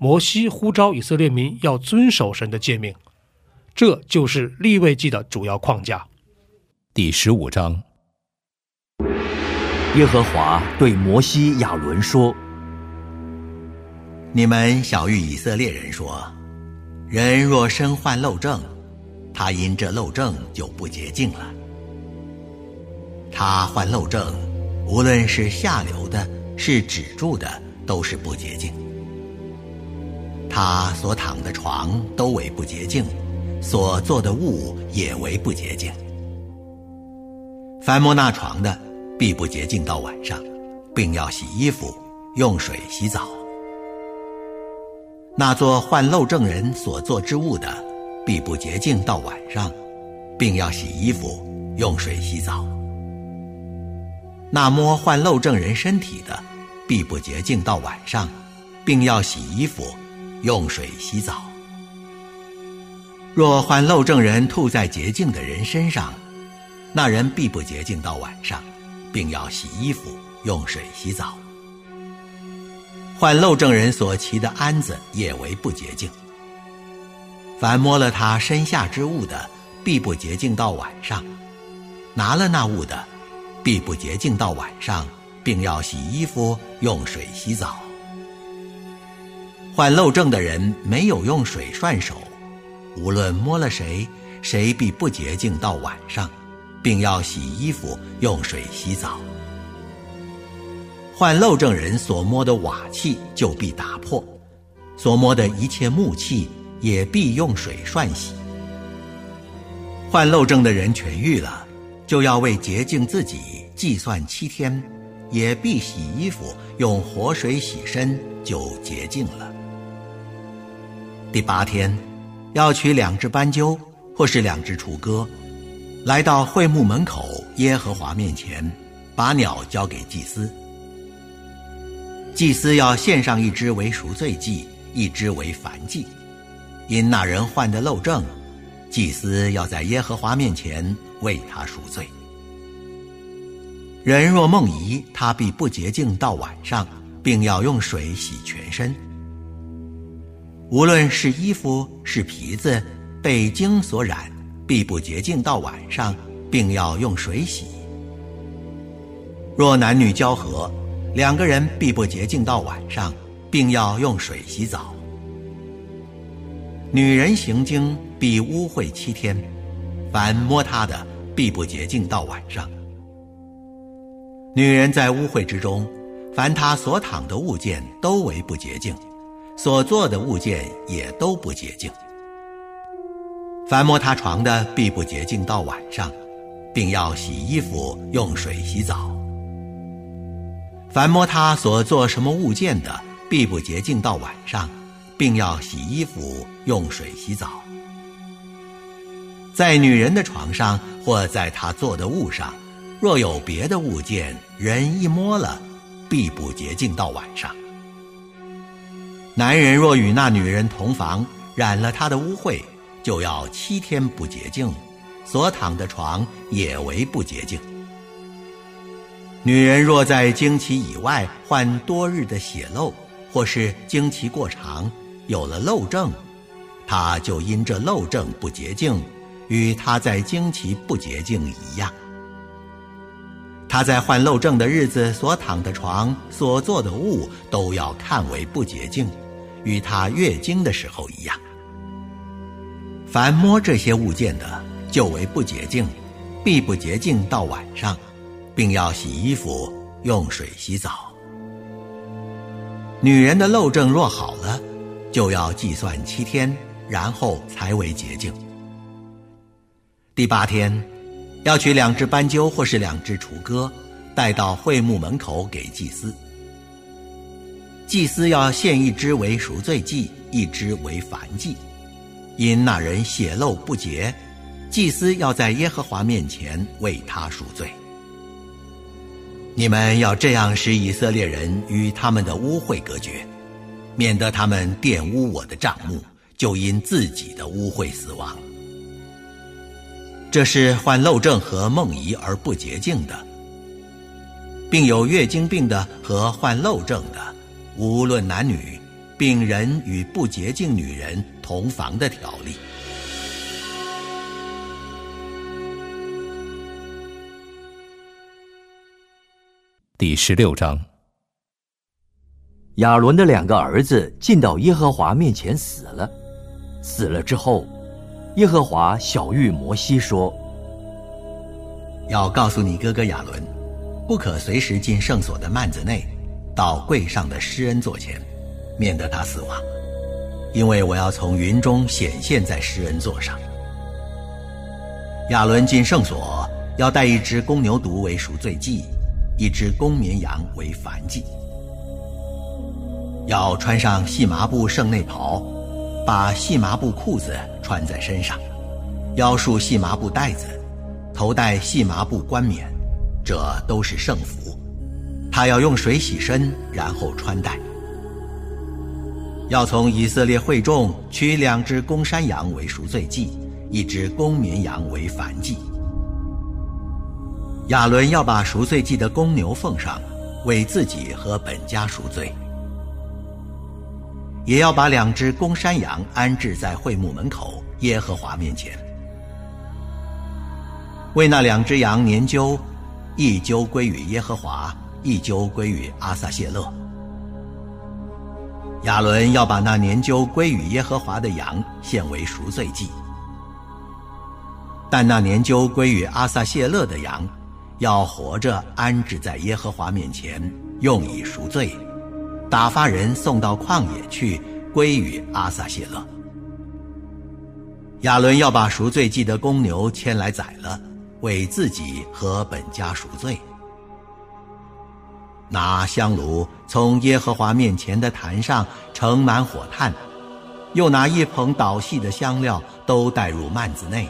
摩西呼召以色列民要遵守神的诫命，这就是立位记的主要框架。第十五章，耶和华对摩西、亚伦说：“你们小谕以色列人说，人若身患漏症，他因这漏症就不洁净了。他患漏症，无论是下流的。”是止住的，都是不洁净。他所躺的床都为不洁净，所做的物也为不洁净。凡摸那床的，必不洁净到晚上，并要洗衣服，用水洗澡。那做患漏症人所做之物的，必不洁净到晚上，并要洗衣服，用水洗澡。那摸患漏症人身体的，必不洁净到晚上，并要洗衣服，用水洗澡。若患漏症人吐在洁净的人身上，那人必不洁净到晚上，并要洗衣服，用水洗澡。患漏症人所骑的鞍子也为不洁净。凡摸了他身下之物的，必不洁净到晚上；拿了那物的，必不洁净到晚上。并要洗衣服，用水洗澡。患漏症的人没有用水涮手，无论摸了谁，谁必不洁净到晚上，并要洗衣服，用水洗澡。患漏症人所摸的瓦器就必打破，所摸的一切木器也必用水涮洗。患漏症的人痊愈了，就要为洁净自己计算七天。也必洗衣服，用活水洗身，就洁净了。第八天，要取两只斑鸠，或是两只雏鸽，来到会幕门口耶和华面前，把鸟交给祭司。祭司要献上一只为赎罪祭，一只为燔祭。因那人患的漏症，祭司要在耶和华面前为他赎罪。人若梦遗，他必不洁净到晚上，并要用水洗全身。无论是衣服是皮子，被精所染，必不洁净到晚上，并要用水洗。若男女交合，两个人必不洁净到晚上，并要用水洗澡。女人行经必污秽七天，凡摸她的，必不洁净到晚上。女人在污秽之中，凡她所躺的物件都为不洁净，所做的物件也都不洁净。凡摸他床的，必不洁净到晚上，并要洗衣服，用水洗澡。凡摸他所做什么物件的，必不洁净到晚上，并要洗衣服，用水洗澡。在女人的床上，或在她做的物上。若有别的物件，人一摸了，必不洁净到晚上。男人若与那女人同房，染了她的污秽，就要七天不洁净，所躺的床也为不洁净。女人若在经期以外患多日的血漏，或是经期过长，有了漏症，她就因这漏症不洁净，与她在经期不洁净一样。她在患漏症的日子所躺的床、所做的物，都要看为不洁净，与她月经的时候一样。凡摸这些物件的，就为不洁净，必不洁净到晚上，并要洗衣服，用水洗澡。女人的漏症若好了，就要计算七天，然后才为洁净。第八天，要取两只斑鸠或是两只雏鸽，带到会幕门口给祭司。祭司要献一只为赎罪祭，一只为燔祭。因那人血漏不洁，祭司要在耶和华面前为他赎罪。你们要这样使以色列人与他们的污秽隔绝，免得他们玷污我的帐幕，就因自己的污秽死亡。这是患漏症和梦遗而不洁净的，并有月经病的和患漏症的，无论男女，病人与不洁净女人同房的条例。第十六章，亚伦的两个儿子进到耶和华面前死了，死了之后。耶和华小谕摩西说：“要告诉你哥哥亚伦，不可随时进圣所的幔子内，到柜上的施恩座前，免得他死亡，因为我要从云中显现在施恩座上。亚伦进圣所，要带一只公牛犊为赎罪祭，一只公绵羊为燔祭，要穿上细麻布圣内袍。”把细麻布裤子穿在身上，腰束细麻布带子，头戴细麻布冠冕，这都是圣服。他要用水洗身，然后穿戴。要从以色列会众取两只公山羊为赎罪祭，一只公绵羊为燔祭。亚伦要把赎罪祭的公牛奉上，为自己和本家赎罪。也要把两只公山羊安置在会幕门口耶和华面前，为那两只羊年究，一究归于耶和华，一究归于阿撒谢勒。亚伦要把那年究归于耶和华的羊献为赎罪祭，但那年究归于阿撒谢勒的羊，要活着安置在耶和华面前，用以赎罪。打发人送到旷野去，归于阿撒谢勒。亚伦要把赎罪祭的公牛牵来宰了，为自己和本家赎罪。拿香炉从耶和华面前的坛上盛满火炭，又拿一捧捣细的香料，都带入幔子内，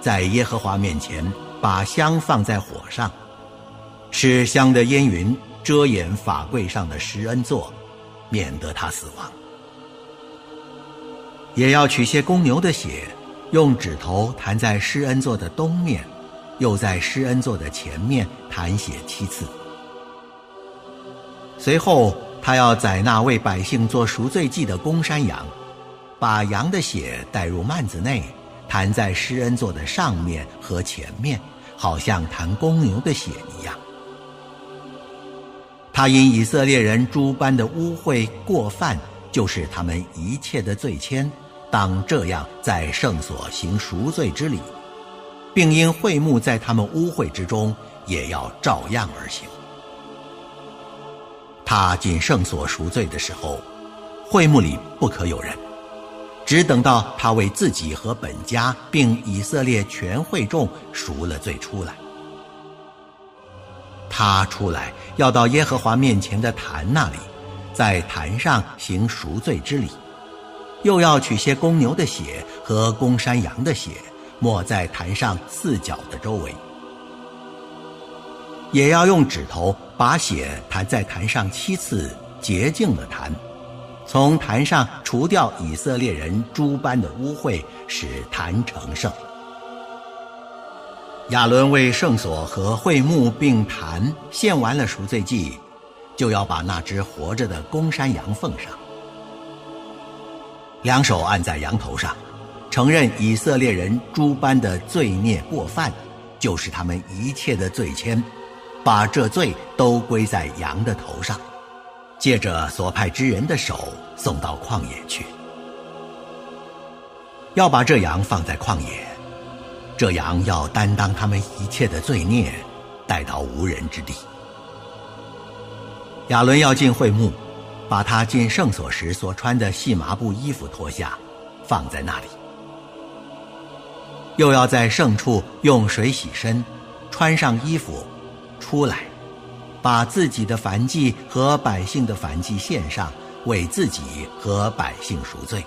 在耶和华面前把香放在火上，使香的烟云。遮掩法柜上的施恩座，免得他死亡。也要取些公牛的血，用指头弹在施恩座的东面，又在施恩座的前面弹血七次。随后，他要宰那为百姓做赎罪祭的公山羊，把羊的血带入幔子内，弹在施恩座的上面和前面，好像弹公牛的血一样。他因以色列人诸般的污秽过犯，就是他们一切的罪愆，当这样在圣所行赎罪之礼，并因会幕在他们污秽之中，也要照样而行。他进圣所赎罪的时候，会幕里不可有人，只等到他为自己和本家，并以色列全会众赎了罪出来。他出来要到耶和华面前的坛那里，在坛上行赎罪之礼，又要取些公牛的血和公山羊的血，抹在坛上四角的周围，也要用指头把血弹在坛上七次，洁净了坛，从坛上除掉以色列人诸般的污秽，使坛成圣。亚伦为圣所和会幕并坛献完了赎罪祭，就要把那只活着的公山羊奉上，两手按在羊头上，承认以色列人诸般的罪孽过犯，就是他们一切的罪愆，把这罪都归在羊的头上，借着所派之人的手送到旷野去，要把这羊放在旷野，这羊要担当他们一切的罪孽，带到无人之地。亚伦要进会幕，把他进圣所时所穿的细麻布衣服脱下，放在那里。又要在圣处用水洗身，穿上衣服，出来，把自己的燔祭和百姓的燔祭献上，为自己和百姓赎罪。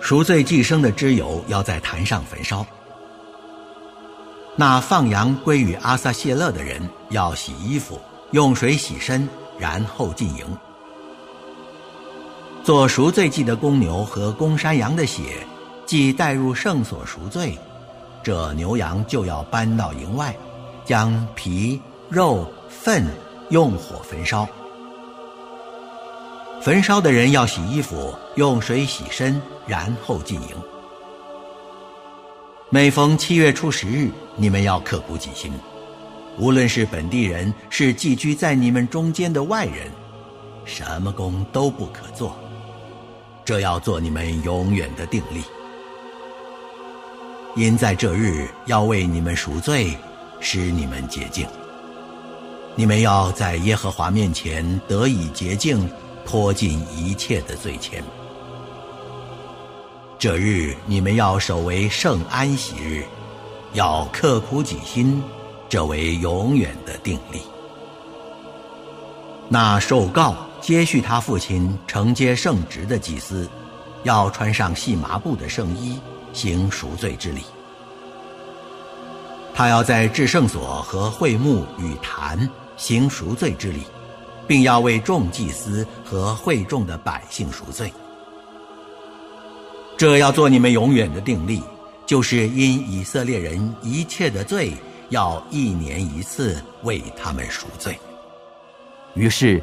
赎罪寄生的脂油要在坛上焚烧。那放羊归于阿撒谢勒的人要洗衣服。用水洗身，然后进营。做赎罪祭的公牛和公山羊的血，既带入圣所赎罪，这牛羊就要搬到营外，将皮、肉、粪用火焚烧。焚烧的人要洗衣服，用水洗身，然后进营。每逢七月初十日，你们要刻苦己心。无论是本地人，是寄居在你们中间的外人，什么工都不可做。这要做你们永远的定力。因在这日要为你们赎罪，使你们洁净。你们要在耶和华面前得以洁净，脱尽一切的罪愆。这日你们要守为圣安息日，要刻苦己心。这为永远的定力。那受告接续他父亲承接圣职的祭司，要穿上细麻布的圣衣，行赎罪之礼。他要在至圣所和会幕与坛行赎罪之礼，并要为众祭司和会众的百姓赎罪。这要做你们永远的定力，就是因以色列人一切的罪。要一年一次为他们赎罪。于是，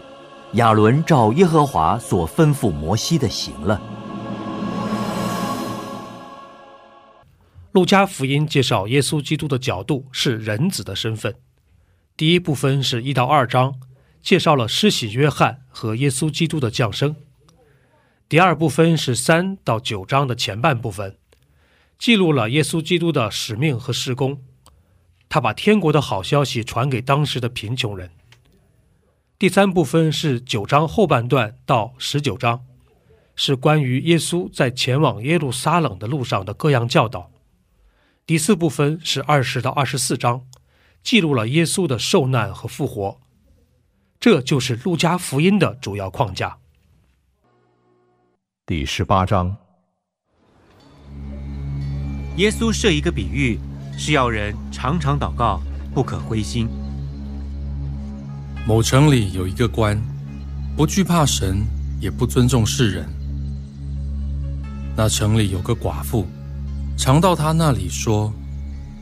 亚伦照耶和华所吩咐摩西的行了。路加福音介绍耶稣基督的角度是人子的身份。第一部分是一到二章，介绍了施洗约翰和耶稣基督的降生。第二部分是三到九章的前半部分，记录了耶稣基督的使命和施工。他把天国的好消息传给当时的贫穷人。第三部分是九章后半段到十九章，是关于耶稣在前往耶路撒冷的路上的各样教导。第四部分是二十到二十四章，记录了耶稣的受难和复活。这就是路加福音的主要框架。第十八章，耶稣设一个比喻。是要人常常祷告，不可灰心。某城里有一个官，不惧怕神，也不尊重世人。那城里有个寡妇，常到他那里说：“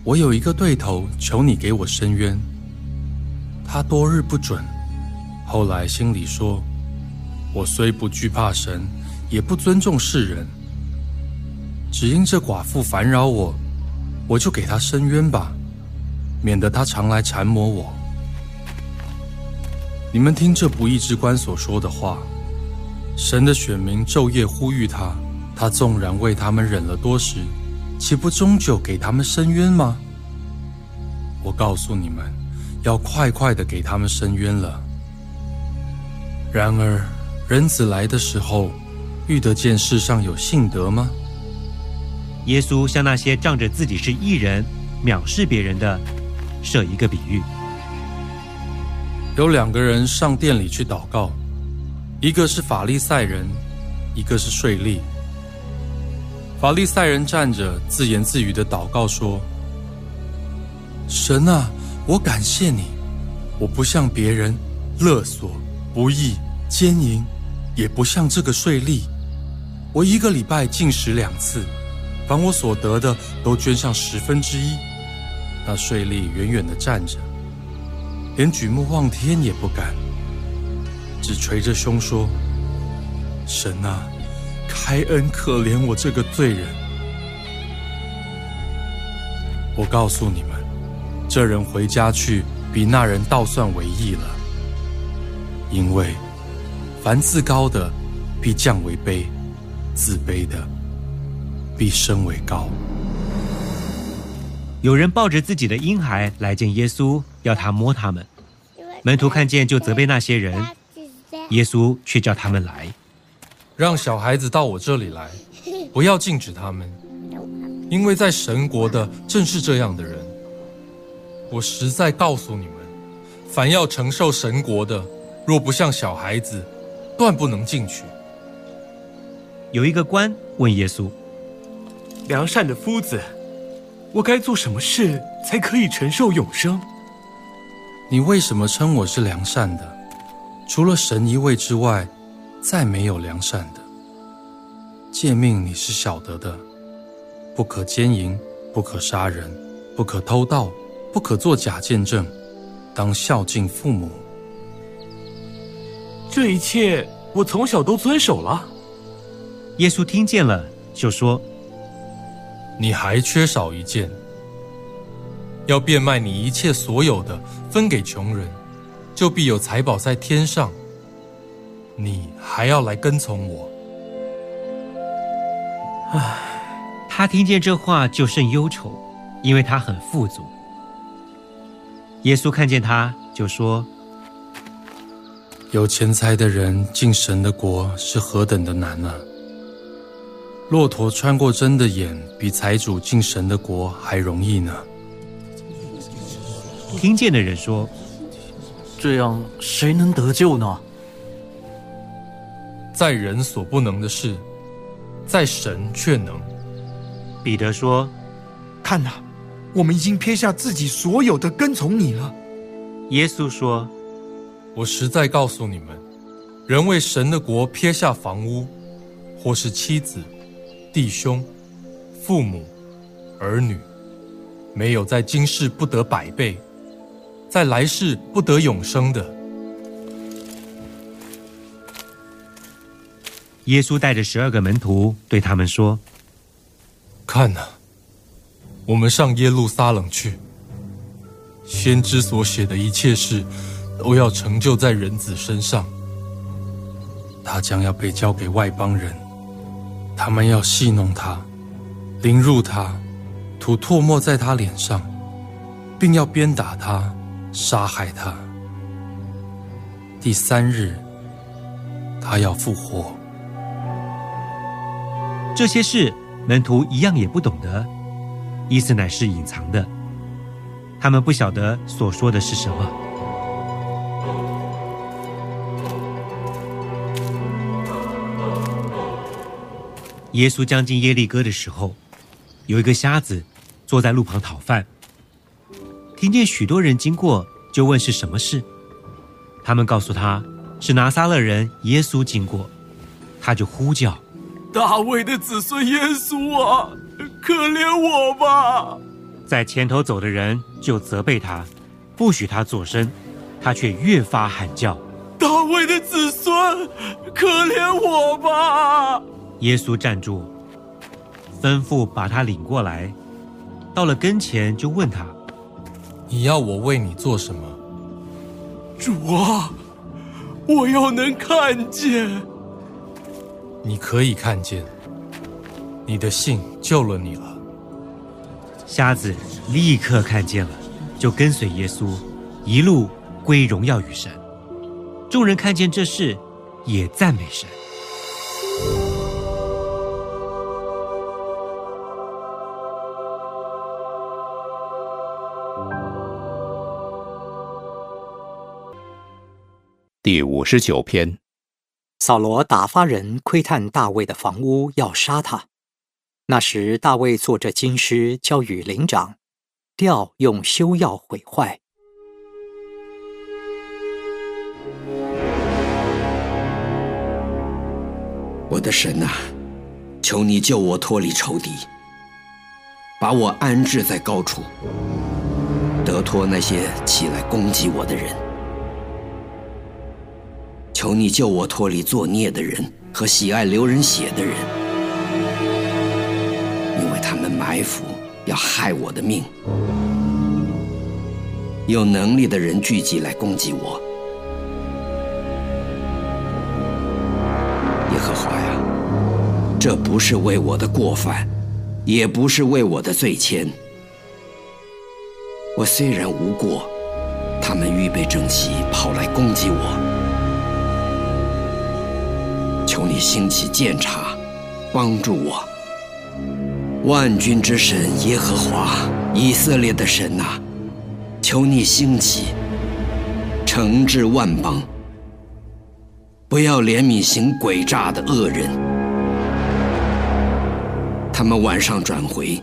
我有一个对头，求你给我伸冤。”他多日不准，后来心里说：“我虽不惧怕神，也不尊重世人，只因这寡妇烦扰我。”我就给她伸冤吧，免得她常来缠磨我。你们听这不义之官所说的话，神的选民昼夜呼吁他，他纵然为他们忍了多时，岂不终究给他们伸冤吗？我告诉你们，要快快的给他们伸冤了。然而，人子来的时候，遇得见世上有信德吗？耶稣向那些仗着自己是异人、藐视别人的，设一个比喻：有两个人上殿里去祷告，一个是法利赛人，一个是税吏。法利赛人站着自言自语的祷告说：“神啊，我感谢你，我不像别人勒索、不义、奸淫，也不像这个税吏，我一个礼拜进食两次。”凡我所得的，都捐上十分之一。那税吏远远的站着，连举目望天也不敢，只捶着胸说：“神啊，开恩可怜我这个罪人。”我告诉你们，这人回家去，比那人倒算为义了。因为凡自高的必降为卑，自卑的必升为高。有人抱着自己的婴孩来见耶稣，要他摸他们。门徒看见就责备那些人，耶稣却叫他们来，让小孩子到我这里来，不要禁止他们，因为在神国的正是这样的人。我实在告诉你们，凡要承受神国的，若不像小孩子，断不能进去。有一个官问耶稣：“良善的夫子，我该做什么事才可以承受永生？”你为什么称我是良善的？除了神一位之外，再没有良善的。诫命你是晓得的：不可奸淫，不可杀人，不可偷盗。不可作假见证，当孝敬父母。这一切我从小都遵守了。耶稣听见了，就说：“你还缺少一件，要变卖你一切所有的，分给穷人，就必有财宝在天上。你还要来跟从我。”唉，他听见这话就甚忧愁，因为他很富足。耶稣看见他，就说：“有钱财的人进神的国是何等的难啊！骆驼穿过针的眼，比财主进神的国还容易呢。”听见的人说：“这样谁能得救呢？在人所不能的事，在神却能。”彼得说：“看哪！”我们已经撇下自己所有的跟从你了。耶稣说：“我实在告诉你们，人为神的国撇下房屋，或是妻子、弟兄、父母、儿女，没有在今世不得百倍，在来世不得永生的。”耶稣带着十二个门徒对他们说：“看呐！”我们上耶路撒冷去，先知所写的一切事，都要成就在人子身上。他将要被交给外邦人，他们要戏弄他，凌辱他，吐唾沫在他脸上，并要鞭打他，杀害他。第三日，他要复活。这些事，门徒一样也不懂得。意思乃是隐藏的，他们不晓得所说的是什么。耶稣将近耶利哥的时候，有一个瞎子坐在路旁讨饭，听见许多人经过，就问是什么事。他们告诉他是拿撒勒人耶稣经过，他就呼叫：“大卫的子孙耶稣啊！”可怜我吧！在前头走的人就责备他，不许他作声，他却越发喊叫：“大卫的子孙，可怜我吧！”耶稣站住，吩咐把他领过来，到了跟前就问他：“你要我为你做什么？”主啊，我要能看见。你可以看见。你的信救了你了。瞎子立刻看见了，就跟随耶稣，一路归荣耀与神。众人看见这事，也赞美神。第五十九篇，扫罗打发人窥探大卫的房屋，要杀他。那时，大卫坐着金狮，交与灵长，调用修药毁坏。我的神啊，求你救我脱离仇敌，把我安置在高处，得脱那些起来攻击我的人。求你救我脱离作孽的人和喜爱流人血的人，因为他们埋伏要害我的命。有能力的人聚集来攻击我。耶和华呀，这不是为我的过犯，也不是为我的罪愆。我虽然无过，他们预备整齐，跑来攻击我。求你兴起鉴察，帮助我。万军之神耶和华，以色列的神呐，求你兴起，惩治万邦。不要怜悯行诡诈的恶人，他们晚上转回，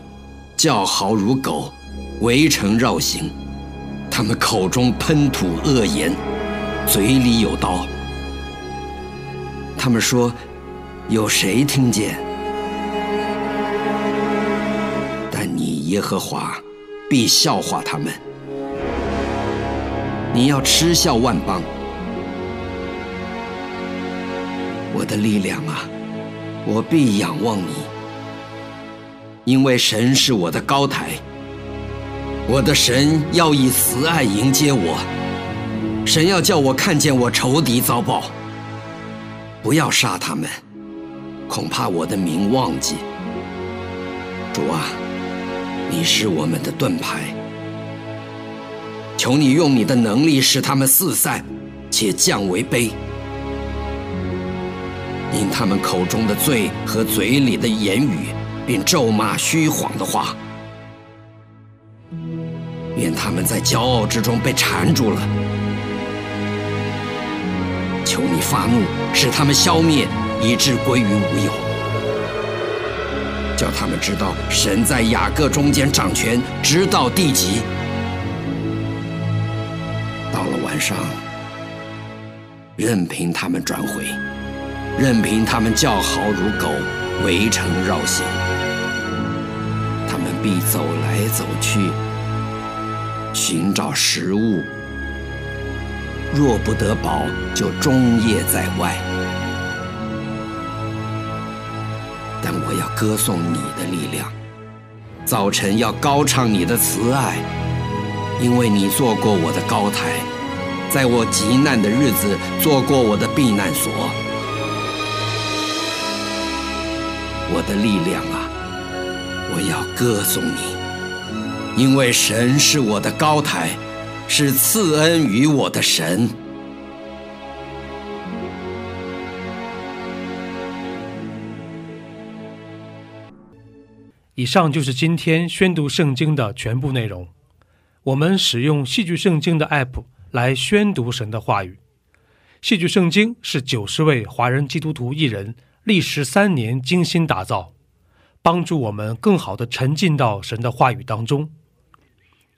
叫嚎如狗，围城绕行。他们口中喷吐恶言，嘴里有刀。他们说：“有谁听见？”但你耶和华必笑话他们，你要嗤笑万邦。我的力量啊，我必仰望你，因为神是我的高台。我的神要以慈爱迎接我，神要叫我看见我仇敌遭报。不要杀他们，恐怕我的名忘记。主啊。你是我们的盾牌，求你用你的能力使他们四散，且降为卑。因他们口中的罪和嘴里的言语，并咒骂虚谎的话，愿他们在骄傲之中被缠住了。求你发怒，使他们消灭，以致归于无有。叫他们知道神在雅各中间掌权，直到地极。到了晚上，任凭他们转回，任凭他们叫嚎如狗，围城绕行。他们必走来走去，寻找食物。若不得饱，就终夜在外。但我要歌颂你的力量，早晨要高唱你的慈爱，因为你做过我的高台，在我极难的日子做过我的避难所。我的力量啊，我要歌颂你，因为神是我的高台，是赐恩于我的神。以上就是今天宣读圣经的全部内容。我们使用戏剧圣经的 App 来宣读神的话语。戏剧圣经是九十位华人基督徒艺人历时三年精心打造，帮助我们更好的沉浸到神的话语当中。